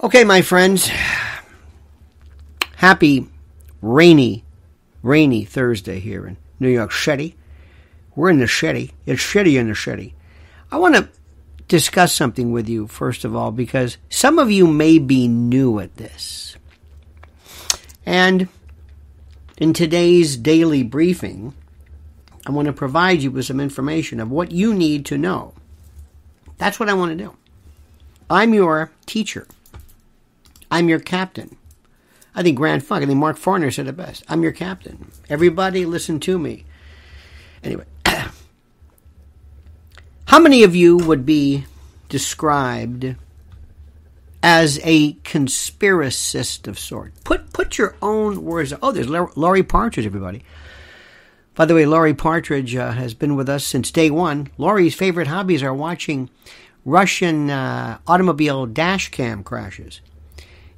Okay, my friends. Happy rainy, rainy Thursday here in New York City. We're in the Shetty. It's shitty in the Shetty. I want to discuss something with you, first of all, because some of you may be new at this. And in today's daily briefing, I want to provide you with some information of what you need to know. That's what I want to do. I'm your teacher. I'm your captain. I think Grand Funk, I think Mark Farner said it best. I'm your captain. Everybody listen to me. Anyway, how many of you would be described as a conspiracist of sort? Put put your own words. Oh, there's Laurie Partridge, everybody. By the way, Laurie Partridge uh, has been with us since day one. Laurie's favorite hobbies are watching Russian uh, automobile dash cam crashes.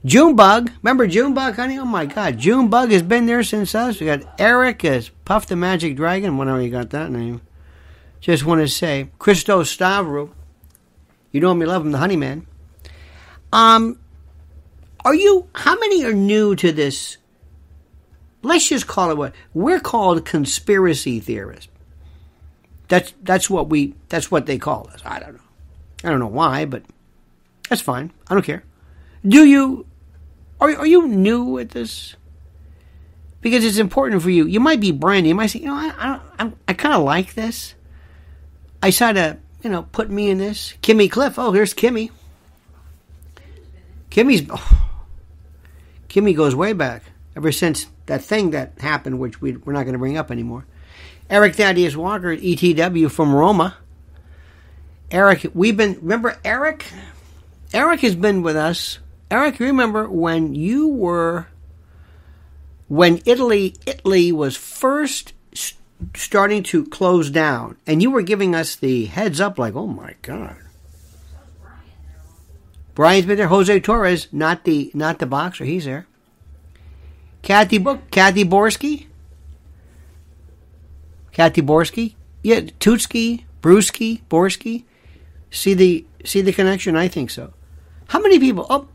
Junebug, remember Junebug, honey? Oh my God, Junebug has been there since us. We got Eric as Puff the Magic Dragon. Whenever you got that name. Just want to say, Christo Stavro. You know him, me, love him, the Honey Man. Um, are you? How many are new to this? Let's just call it what we're called conspiracy theorists. That's that's what we that's what they call us. I don't know. I don't know why, but that's fine. I don't care. Do you are, are you new at this? Because it's important for you. You might be brand new. You might say, you know, I, I, I kind of like this. I try to, you know, put me in this. Kimmy Cliff. Oh, here's Kimmy. Kimmy's. Oh, Kimmy goes way back. Ever since that thing that happened, which we, we're not going to bring up anymore. Eric Thaddeus Walker, ETW from Roma. Eric, we've been, remember Eric? Eric has been with us Eric, remember when you were when Italy Italy was first starting to close down, and you were giving us the heads up, like, "Oh my God." Brian's been there. Jose Torres, not the not the boxer, he's there. Kathy Book, Kathy Borski, Kathy Borski, yeah, Tutski, Brewski, Borski. See the see the connection? I think so. How many people? Oh,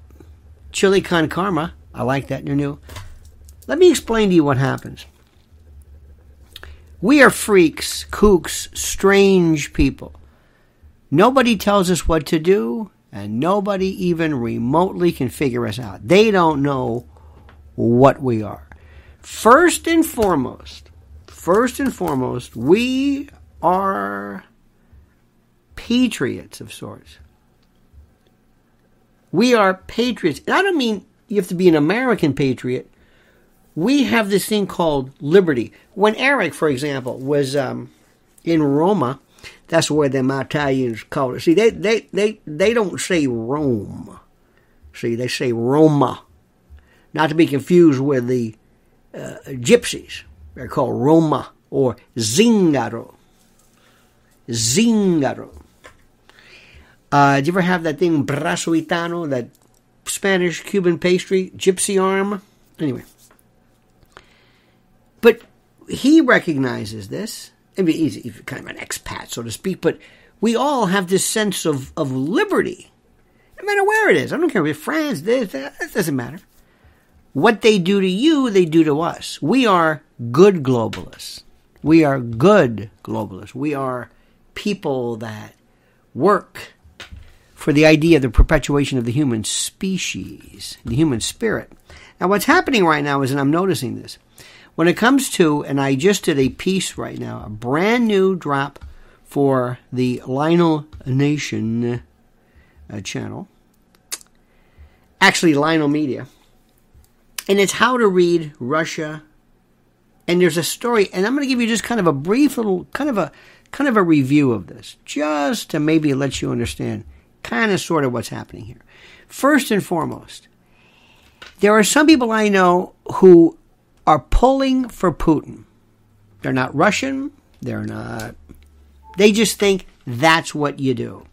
Chili con karma. I like that. You're new. Let me explain to you what happens. We are freaks, kooks, strange people. Nobody tells us what to do, and nobody even remotely can figure us out. They don't know what we are. First and foremost, first and foremost, we are patriots of sorts. We are patriots. And I don't mean you have to be an American patriot. We have this thing called liberty. When Eric, for example, was um, in Roma, that's where them Italians call it. See, they, they, they, they don't say Rome. See, they say Roma. Not to be confused with the uh, gypsies. They're called Roma or Zingaro. Zingaro. Uh, did you ever have that thing, brazo gitano, that Spanish Cuban pastry, gypsy arm? Anyway. But he recognizes this. I mean, he's, he's kind of an expat, so to speak, but we all have this sense of, of liberty. No matter where it is. I don't care if it's France, this, that, it doesn't matter. What they do to you, they do to us. We are good globalists. We are good globalists. We are people that work for the idea of the perpetuation of the human species, the human spirit. Now, what's happening right now is, and I'm noticing this, when it comes to, and I just did a piece right now, a brand new drop for the Lionel Nation uh, channel, actually Lionel Media, and it's how to read Russia. And there's a story, and I'm going to give you just kind of a brief little, kind of a, kind of a review of this, just to maybe let you understand kind of sort of what's happening here. First and foremost, there are some people I know who are pulling for Putin. They're not Russian. They're not. They just think that's what you do.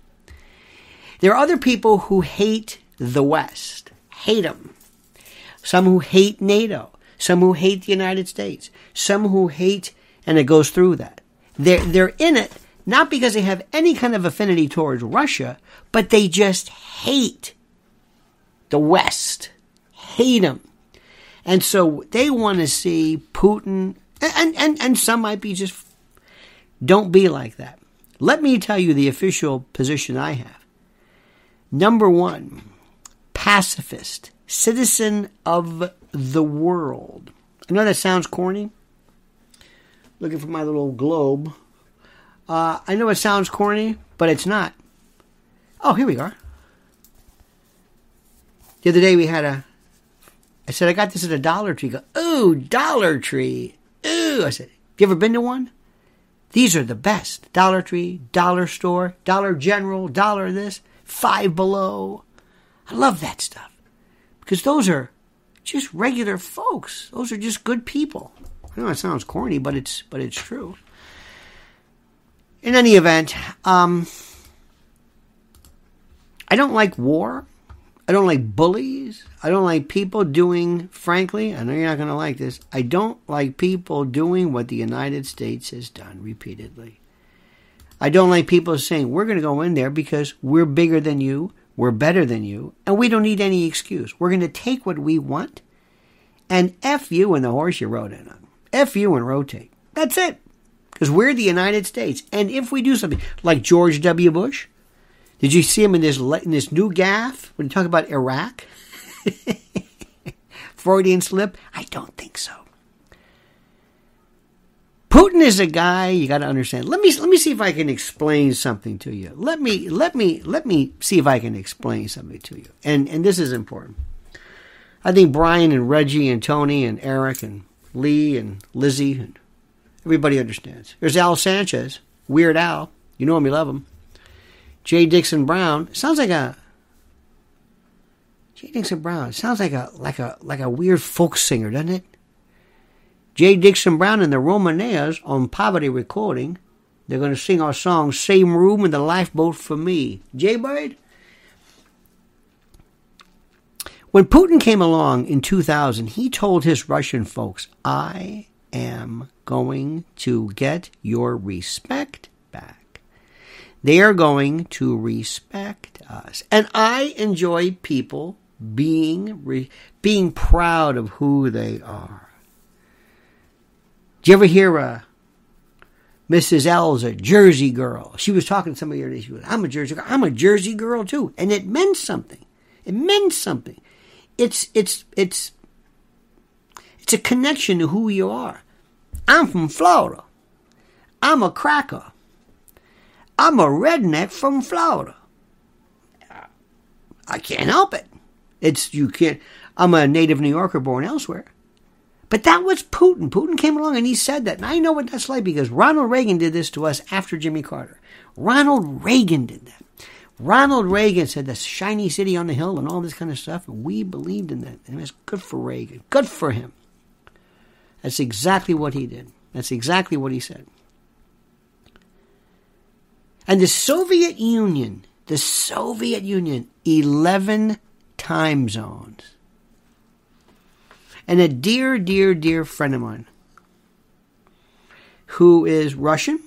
There are other people who hate the West, hate them. Some who hate NATO. Some who hate the United States. Some who hate, and it goes through that. They're, they're in it not because they have any kind of affinity towards Russia, but they just hate the West, hate them. And so they want to see Putin, and, and, and some might be just, don't be like that. Let me tell you the official position I have. Number one, pacifist, citizen of the world. I know that sounds corny. Looking for my little globe. Uh, I know it sounds corny, but it's not. Oh, here we are. The other day we had a. I said I got this at a Dollar Tree. Go, ooh, Dollar Tree. Ooh, I said, you ever been to one? These are the best. Dollar Tree, Dollar Store, Dollar General, Dollar this, Five Below. I love that stuff because those are just regular folks. Those are just good people. I know it sounds corny, but it's but it's true. In any event, um, I don't like war. I don't like bullies. I don't like people doing, frankly, I know you're not going to like this. I don't like people doing what the United States has done repeatedly. I don't like people saying, we're going to go in there because we're bigger than you, we're better than you, and we don't need any excuse. We're going to take what we want and F you and the horse you rode in on. F you and rotate. That's it. Because we're the United States. And if we do something like George W. Bush, did you see him in this in this new gaff when you talk about Iraq? Freudian slip? I don't think so. Putin is a guy you got to understand. Let me let me see if I can explain something to you. Let me let me let me see if I can explain something to you. And and this is important. I think Brian and Reggie and Tony and Eric and Lee and Lizzie and everybody understands. There's Al Sanchez, Weird Al. You know him, you love him. J. Dixon Brown sounds like a J. Dixon Brown sounds like a like a like a weird folk singer, doesn't it? J. Dixon Brown and the Romaneas on Poverty Recording. They're going to sing our song "Same Room in the Lifeboat for Me." Jay Bird. When Putin came along in 2000, he told his Russian folks, "I am going to get your respect back." They are going to respect us. And I enjoy people being re- being proud of who they are. Did you ever hear a Mrs. L's a Jersey girl? She was talking to somebody the other day. She goes, I'm a Jersey girl. I'm a Jersey girl too. And it meant something. It meant something. It's it's it's it's a connection to who you are. I'm from Florida. I'm a cracker. I'm a redneck from Florida. I can't help it. It's you can't. I'm a native New Yorker born elsewhere. But that was Putin. Putin came along and he said that. And I know what that's like because Ronald Reagan did this to us after Jimmy Carter. Ronald Reagan did that. Ronald Reagan said the shiny city on the hill and all this kind of stuff, and we believed in that. And it was good for Reagan. Good for him. That's exactly what he did. That's exactly what he said. And the Soviet Union, the Soviet Union, 11 time zones. And a dear, dear, dear friend of mine who is Russian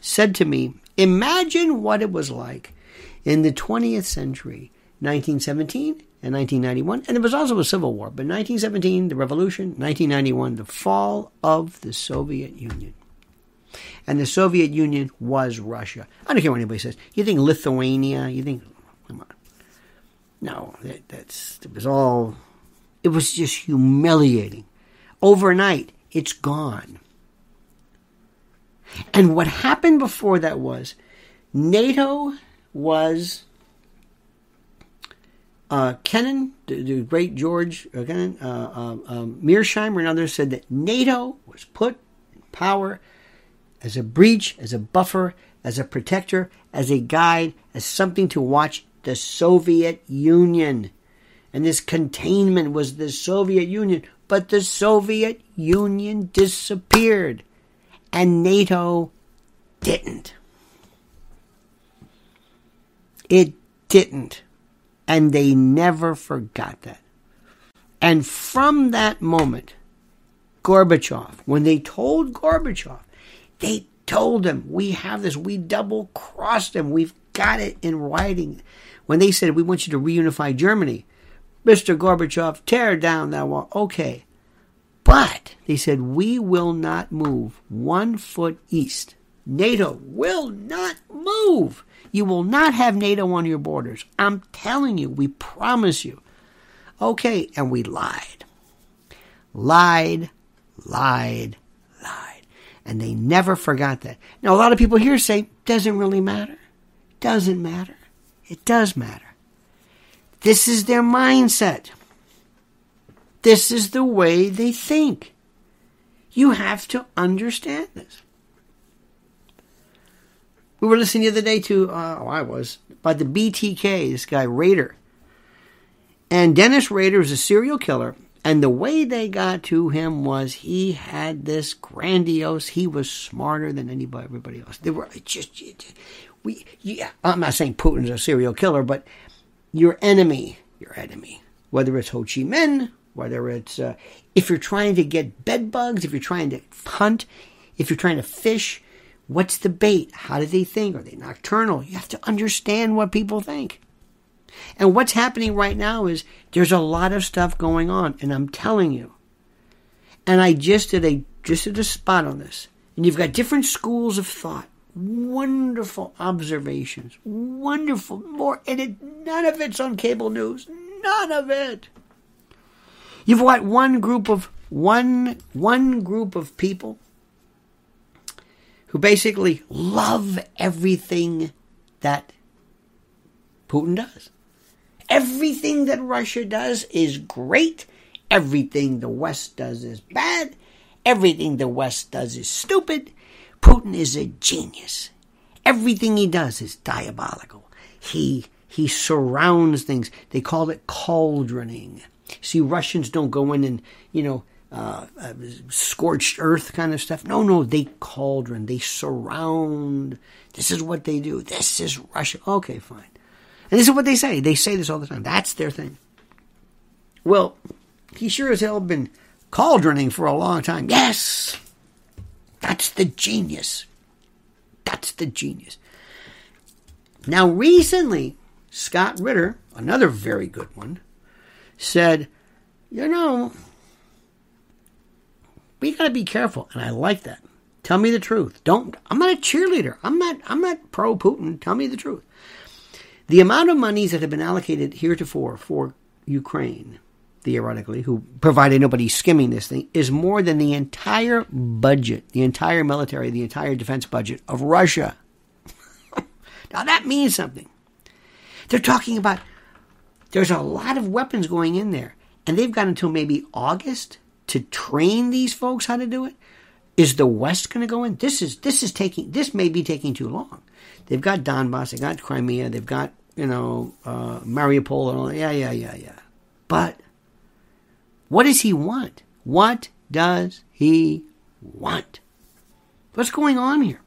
said to me, Imagine what it was like in the 20th century, 1917 and 1991. And there was also a civil war, but 1917, the revolution, 1991, the fall of the Soviet Union. And the Soviet Union was Russia. I don't care what anybody says. You think Lithuania, you think, come on. No, that, that's, it was all, it was just humiliating. Overnight, it's gone. And what happened before that was NATO was uh, Kennan, the, the, great George uh, Kennan, uh, uh um, Mearsheimer and others said that NATO was put in power as a breach, as a buffer, as a protector, as a guide, as something to watch the Soviet Union. And this containment was the Soviet Union, but the Soviet Union disappeared and NATO didn't. It didn't. And they never forgot that. And from that moment, Gorbachev, when they told Gorbachev, they told him, we have this, we double crossed him, we've got it in writing. When they said, we want you to reunify Germany, Mr. Gorbachev, tear down that wall. Okay. But they said, we will not move one foot east. NATO will not move. You will not have NATO on your borders. I'm telling you, we promise you. Okay, and we lied. Lied, lied, lied. And they never forgot that. Now, a lot of people here say, doesn't really matter. Doesn't matter. It does matter. This is their mindset. This is the way they think. You have to understand this. We were listening the other day to, uh, oh, I was, by the BTK, this guy, Rader. And Dennis Rader is a serial killer. And the way they got to him was he had this grandiose, he was smarter than anybody, everybody else. They were just, we, yeah, I'm not saying Putin's a serial killer, but your enemy, your enemy, whether it's Ho Chi Minh, whether it's uh, if you're trying to get bed bugs, if you're trying to hunt, if you're trying to fish, what's the bait? How do they think? Are they nocturnal? You have to understand what people think. And what's happening right now is there's a lot of stuff going on, and I'm telling you. And I just did a just did a spot on this. And you've got different schools of thought wonderful observations, wonderful more, and it, none of it's on cable news. None of it. You've got one group of one one group of people who basically love everything that Putin does. Everything that Russia does is great. Everything the West does is bad. Everything the West does is stupid. Putin is a genius. Everything he does is diabolical. He he surrounds things. They call it cauldroning. See, Russians don't go in and you know uh, uh, scorched earth kind of stuff. No, no, they cauldron. They surround. This is what they do. This is Russia. Okay, fine. And this is what they say. They say this all the time. That's their thing. Well, he sure as hell been cauldroning for a long time. Yes, that's the genius. That's the genius. Now, recently, Scott Ritter, another very good one, said, you know, we got to be careful. And I like that. Tell me the truth. Don't, I'm not a cheerleader. I'm not, I'm not pro Putin. Tell me the truth. The amount of monies that have been allocated heretofore for Ukraine theoretically, who provided nobody skimming this thing, is more than the entire budget, the entire military, the entire defense budget of Russia. now that means something. They're talking about there's a lot of weapons going in there, and they've got until maybe August to train these folks how to do it. Is the West going to go in? This is this is taking this may be taking too long. They've got Donbass, they've got Crimea, they've got you know uh, Mariupol and all. Yeah, yeah, yeah, yeah. But what does he want? What does he want? What's going on here?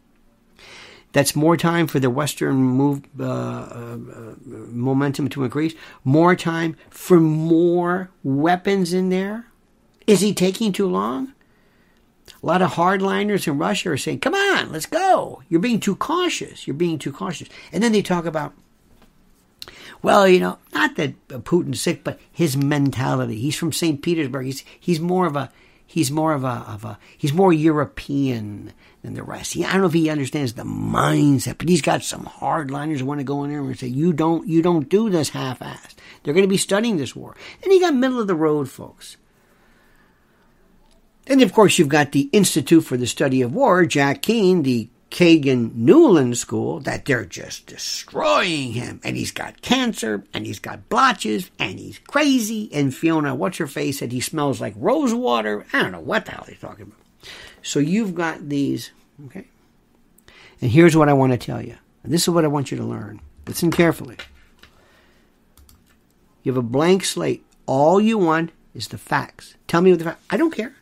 That's more time for the Western move uh, uh, momentum to increase. More time for more weapons in there. Is he taking too long? A lot of hardliners in Russia are saying, "Come on, let's go." You're being too cautious. You're being too cautious. And then they talk about well, you know, not that Putin's sick, but his mentality. He's from St. Petersburg. He's he's more of a he's more of a of a he's more European than the rest. He, I don't know if he understands the mindset, but he's got some hardliners who want to go in there and say, "You don't you don't do this half-assed." They're going to be studying this war, and he got middle of the road folks. And of course, you've got the Institute for the Study of War, Jack Keane, the Kagan Nuland school that they're just destroying him. And he's got cancer, and he's got blotches, and he's crazy. And Fiona, what's her face, said he smells like rose water. I don't know what the hell they're talking about. So you've got these, okay? And here's what I want to tell you. And this is what I want you to learn. Listen carefully. You have a blank slate. All you want is the facts. Tell me what the facts. I don't care.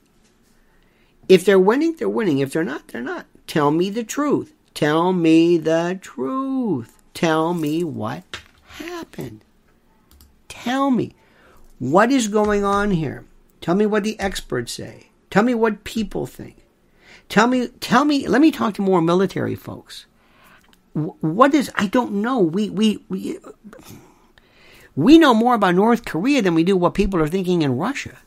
If they're winning, they're winning. If they're not, they're not. Tell me the truth. Tell me the truth. Tell me what happened. Tell me what is going on here. Tell me what the experts say. Tell me what people think. Tell me, tell me, let me talk to more military folks. What is, I don't know. We, we, we, We know more about North Korea than we do what people are thinking in Russia.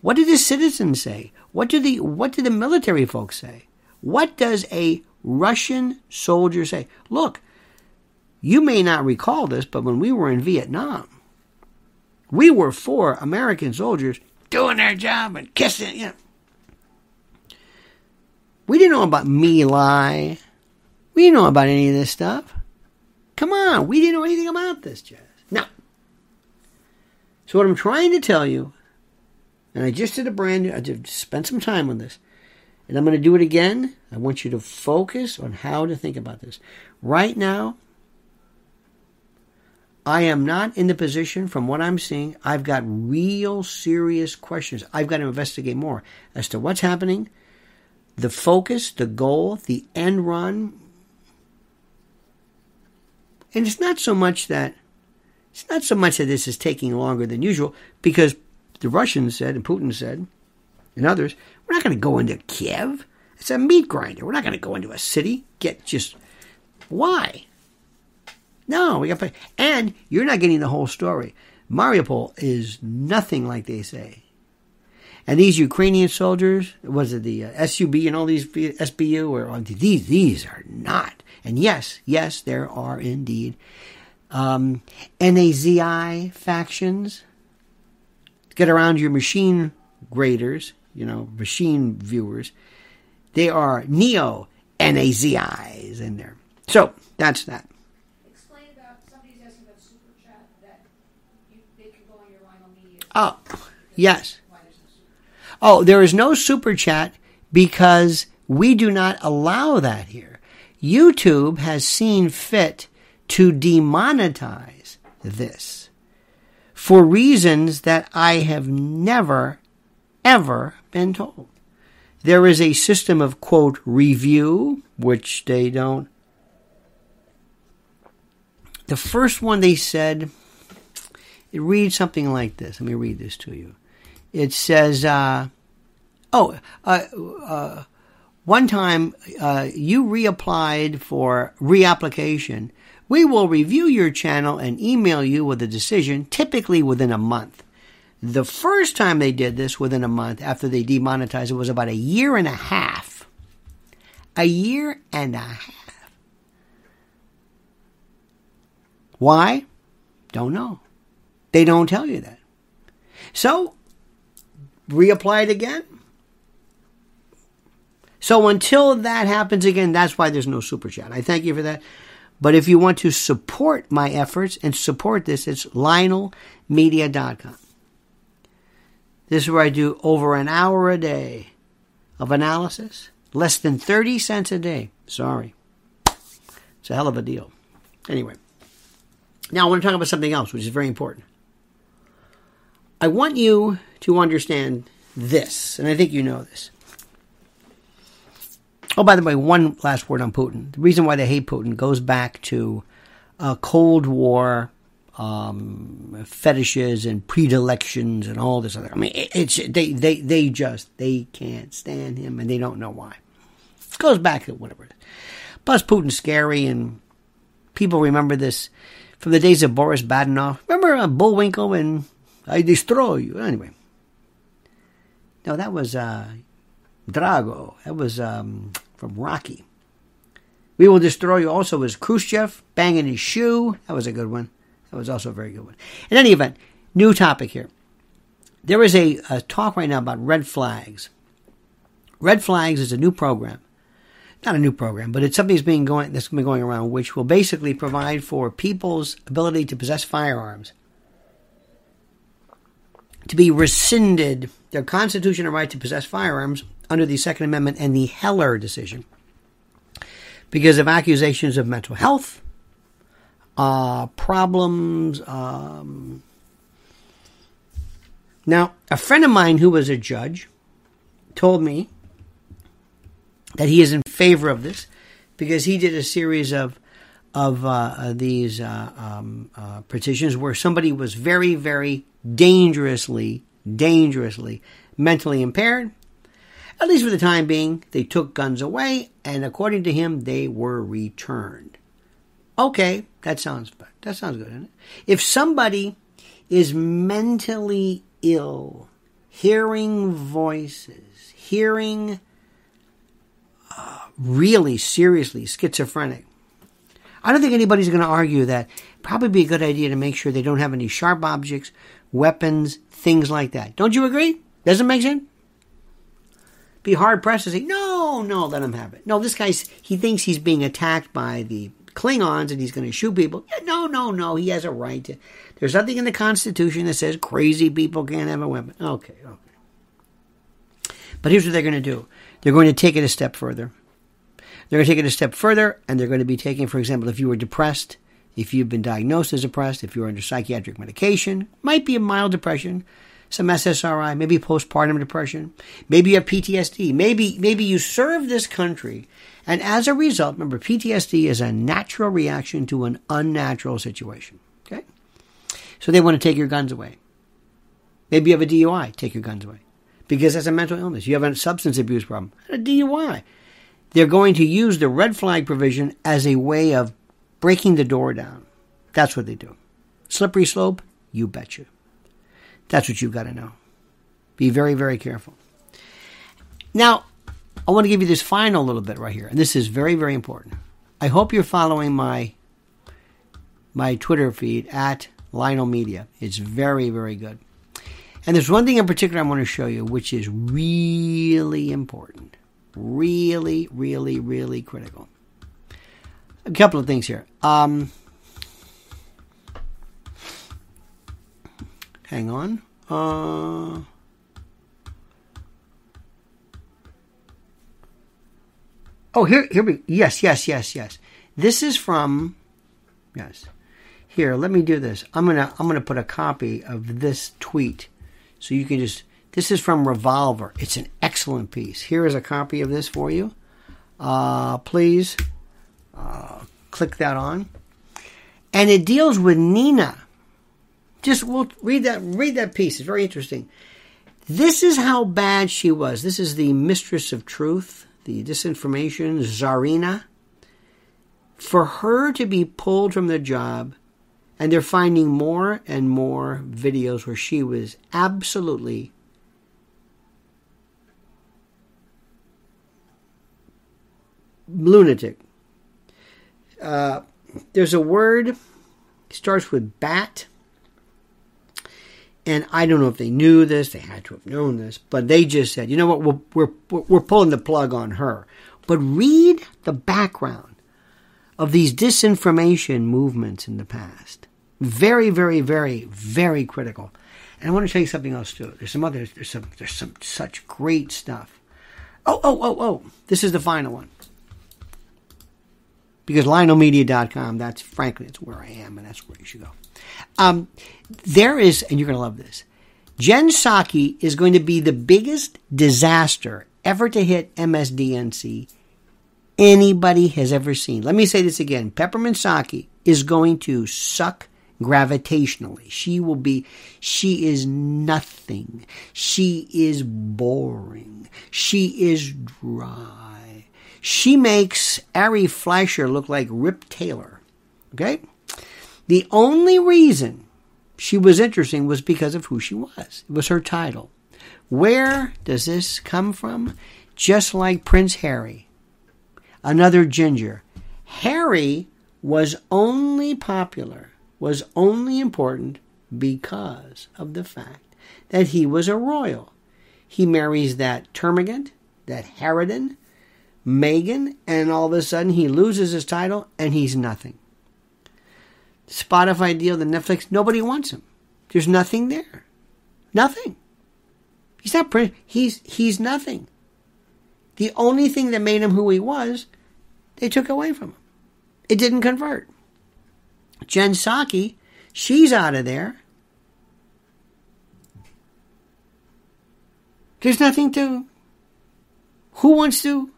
What do the citizens say? What do the what do the military folks say? What does a Russian soldier say? Look, you may not recall this, but when we were in Vietnam, we were four American soldiers doing their job and kissing, you know. We didn't know about My Lai. We didn't know about any of this stuff. Come on, we didn't know anything about this, Jazz. Now, so what I'm trying to tell you, and I just did a brand new, I just spent some time on this, and I'm going to do it again. I want you to focus on how to think about this. Right now, I am not in the position, from what I'm seeing, I've got real serious questions. I've got to investigate more as to what's happening, the focus, the goal, the end run. And it's not so much that it's not so much that this is taking longer than usual, because the Russians said and Putin said, and others, we're not going to go into Kiev. It's a meat grinder. We're not going to go into a city. Get just why? No, we got And you're not getting the whole story. Mariupol is nothing like they say. And these Ukrainian soldiers, was it the uh, SUB and all these SBU, or these these are not. And yes, yes, there are indeed um, NAZI factions. Get around your machine graders, you know, machine viewers. They are neo NAZIs in there. So that's that. Explain about somebody's asking about super chat that you, they can go on your Rhino Media. Oh, yes. Oh, there is no super chat because we do not allow that here. YouTube has seen fit to demonetize this for reasons that I have never, ever been told. There is a system of, quote, review, which they don't. The first one they said it reads something like this. Let me read this to you. It says, uh, "Oh, uh, uh, one time uh, you reapplied for reapplication. We will review your channel and email you with a decision, typically within a month." The first time they did this within a month after they demonetized it was about a year and a half. A year and a half. Why? Don't know. They don't tell you that. So, reapply it again. So until that happens again, that's why there's no super chat. I thank you for that. But if you want to support my efforts and support this, it's lionelmedia.com. This is where I do over an hour a day of analysis, less than 30 cents a day. Sorry. It's a hell of a deal. Anyway, now I want to talk about something else, which is very important. I want you to understand this, and I think you know this. Oh, by the way, one last word on Putin. The reason why they hate Putin goes back to uh, Cold War um, fetishes and predilections and all this other. I mean, it's they they they just they can't stand him and they don't know why. It goes back to whatever it is. Plus, Putin's scary and people remember this from the days of Boris Badenov. Remember uh, Bullwinkle and I destroy you. Anyway. No, that was uh, Drago. That was um, from Rocky. We will destroy you also was Khrushchev banging his shoe. That was a good one. That was also a very good one. In any event, new topic here. There is a, a talk right now about red flags. Red flags is a new program. Not a new program, but it's something that's being going that's been going around, which will basically provide for people's ability to possess firearms to be rescinded their constitutional right to possess firearms under the Second Amendment and the Heller decision because of accusations of mental health uh, problems. Um. Now, a friend of mine who was a judge told me that he is in favor of this because he did a series of of uh, these uh, um, uh, petitions where somebody was very, very dangerously, dangerously mentally impaired. At least for the time being, they took guns away, and according to him, they were returned. Okay, that sounds that sounds good, doesn't it? If somebody is mentally ill, hearing voices, hearing uh, really seriously schizophrenic. I don't think anybody's going to argue that probably be a good idea to make sure they don't have any sharp objects, weapons, things like that. Don't you agree? Doesn't make sense? Be hard pressed to say, no, no, let him have it. No, this guy's, he thinks he's being attacked by the Klingons and he's going to shoot people. Yeah, no, no, no, he has a right to. There's nothing in the Constitution that says crazy people can't have a weapon. Okay, okay. But here's what they're going to do they're going to take it a step further. They're going to take it a step further, and they're going to be taking, for example, if you were depressed, if you've been diagnosed as depressed, if you're under psychiatric medication, might be a mild depression, some SSRI, maybe postpartum depression, maybe you have PTSD, maybe maybe you serve this country, and as a result, remember PTSD is a natural reaction to an unnatural situation. Okay, so they want to take your guns away. Maybe you have a DUI, take your guns away, because that's a mental illness. You have a substance abuse problem, a DUI they're going to use the red flag provision as a way of breaking the door down. That's what they do. Slippery slope? You betcha. That's what you've got to know. Be very, very careful. Now, I want to give you this final little bit right here, and this is very, very important. I hope you're following my my Twitter feed at Lionel Media. It's very, very good. And there's one thing in particular I want to show you, which is really important. Really, really, really critical. A couple of things here. Um, hang on. Uh, oh, here, here we. Yes, yes, yes, yes. This is from. Yes. Here, let me do this. I'm gonna I'm gonna put a copy of this tweet, so you can just this is from Revolver. It's an excellent piece. Here is a copy of this for you. Uh, please uh, click that on. And it deals with Nina. Just we'll read that read that piece. It's very interesting. This is how bad she was. This is the mistress of truth, the disinformation czarina. For her to be pulled from the job, and they're finding more and more videos where she was absolutely lunatic. Uh, there's a word starts with bat, and I don't know if they knew this. They had to have known this, but they just said, "You know what? We're we're we're pulling the plug on her." But read the background of these disinformation movements in the past. Very, very, very, very critical. And I want to tell you something else too. There's some others. There's some. There's some such great stuff. Oh, oh, oh, oh! This is the final one because lionelmedia.com, that's frankly, it's where I am and that's where you should go. Um, there is, and you're going to love this, Jen Psaki is going to be the biggest disaster ever to hit MSDNC anybody has ever seen. Let me say this again. Peppermint Psaki is going to suck gravitationally. She will be, she is nothing. She is boring. She is dry. She makes Ari Fleischer look like Rip Taylor. Okay? The only reason she was interesting was because of who she was. It was her title. Where does this come from? Just like Prince Harry, another ginger. Harry was only popular, was only important because of the fact that he was a royal. He marries that Termagant, that Harridan, Meghan, and all of a sudden he loses his title and he's nothing. Spotify deal, the Netflix, nobody wants him. There's nothing there. Nothing. He's not pretty. He's he's nothing. The only thing that made him who he was, they took away from him. It didn't convert. Jen Psaki, she's out of there. There's nothing to. Who wants to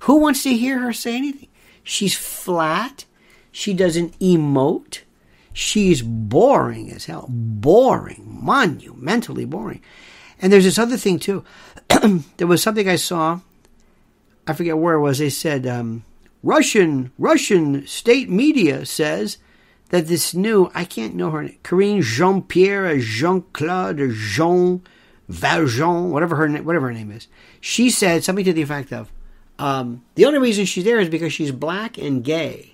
who wants to hear her say anything? She's flat. She doesn't emote. She's boring as hell. Boring. Monumentally boring. And there's this other thing, too. there was something I saw. I forget where it was. They said um, Russian Russian state media says that this new, I can't know her name, Karine Jean Pierre, Jean Claude, Jean Valjean, whatever her whatever her name is, she said something to the effect of, um, the only reason she's there is because she's black and gay.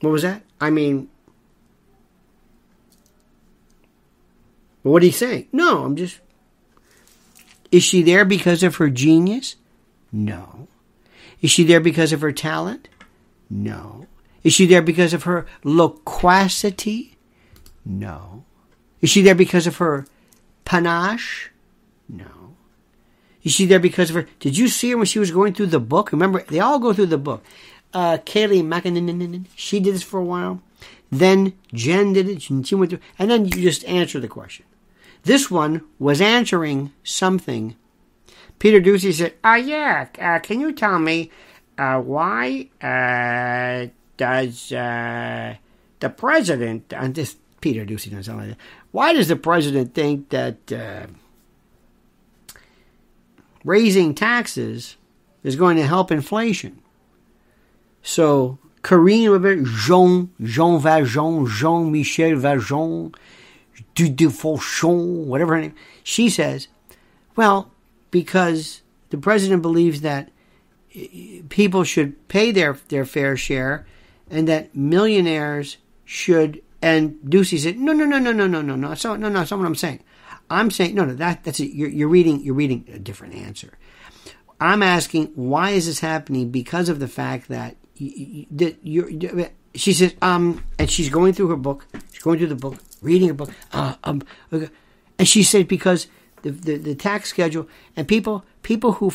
What was that? I mean, what are you saying? No, I'm just. Is she there because of her genius? No. Is she there because of her talent? No. Is she there because of her loquacity? No. Is she there because of her panache? No. Is she there because of her? Did you see her when she was going through the book? Remember, they all go through the book. Uh, Kayleigh McEnany, she did this for a while. Then Jen did it. She went through, and then you just answer the question. This one was answering something. Peter Doocy said, "Ah, uh, yeah. Uh, can you tell me uh, why uh, does uh, the president?" And this Peter Doocy doesn't sound like that. Why does the president think that uh, raising taxes is going to help inflation? So Karine Jean, Jean Valjean, Jean Michel Valjean, Du whatever her name, she says, well, because the president believes that people should pay their, their fair share and that millionaires should and Doocy said, no, no, no, no, no, no, no, no. So, no, no, that's not what I'm saying. I'm saying, no, no, that, that's it. You're, you're reading, you're reading a different answer. I'm asking, why is this happening? Because of the fact that that you're, she says, um, and she's going through her book. She's going through the book, reading her book. Uh, um, and she said because the, the, the tax schedule and people people who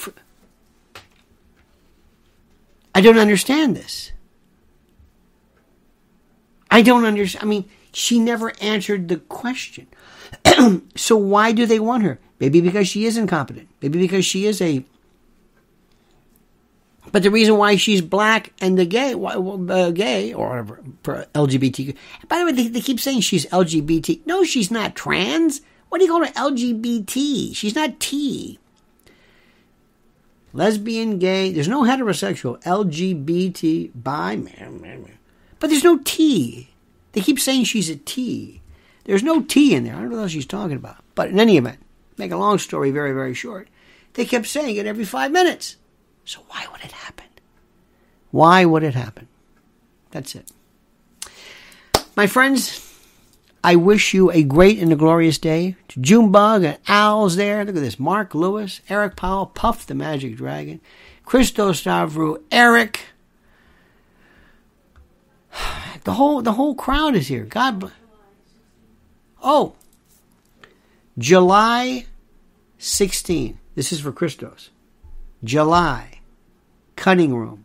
I don't understand this. I don't understand. I mean, she never answered the question. so why do they want her? Maybe because she is incompetent. Maybe because she is a but the reason why she's black and the gay, uh, gay or whatever, for LGBT. By the way, they, they, keep saying she's LGBT. No, she's not trans. What do you call her LGBT? She's not T. Lesbian, gay. There's no heterosexual. LGBT, bi. But there's no T. They keep saying she's a T. There's no T in there. I don't know what she's talking about. But in any event, make a long story very, very short, they kept saying it every five minutes. So why would it happen? Why would it happen? That's it. My friends, I wish you a great and a glorious day. To Junebug and Owls there. Look at this. Mark Lewis, Eric Powell, Puff the Magic Dragon, Christo Stavru, Eric. The whole the whole crowd is here. God bless. Oh. July 16. This is for Christos. July cutting room.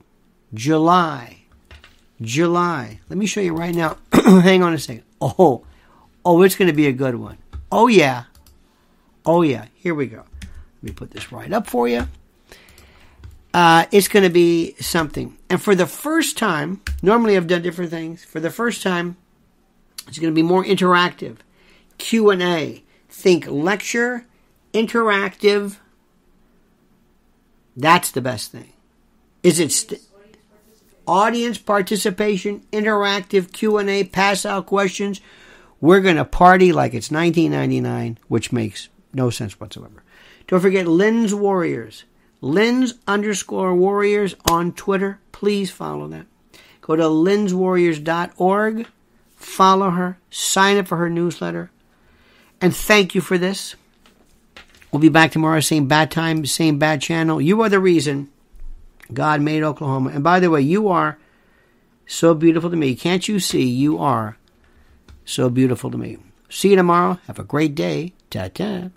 July. July. Let me show you right now. Hang on a second. Oh, oh, it's going to be a good one. Oh, yeah. Oh, yeah. Here we go. Let me put this right up for you. Uh, it's going to be something. And for the first time, normally I've done different things. For the first time, it's going to be more interactive. Q&A. Think lecture, interactive. That's the best thing. Is it st- audience participation, interactive Q&A, pass out questions? We're going to party like it's 1999, which makes no sense whatsoever. Don't forget Lynn's Warriors. Lynn's underscore Warriors on Twitter. Please follow that. Go to lynnswarriors.org. Follow her. Sign up for her newsletter. And thank you for this. We'll be back tomorrow, same bad time, same bad channel. You are the reason God made Oklahoma. And by the way, you are so beautiful to me. Can't you see? You are so beautiful to me. See you tomorrow. Have a great day. Ta ta.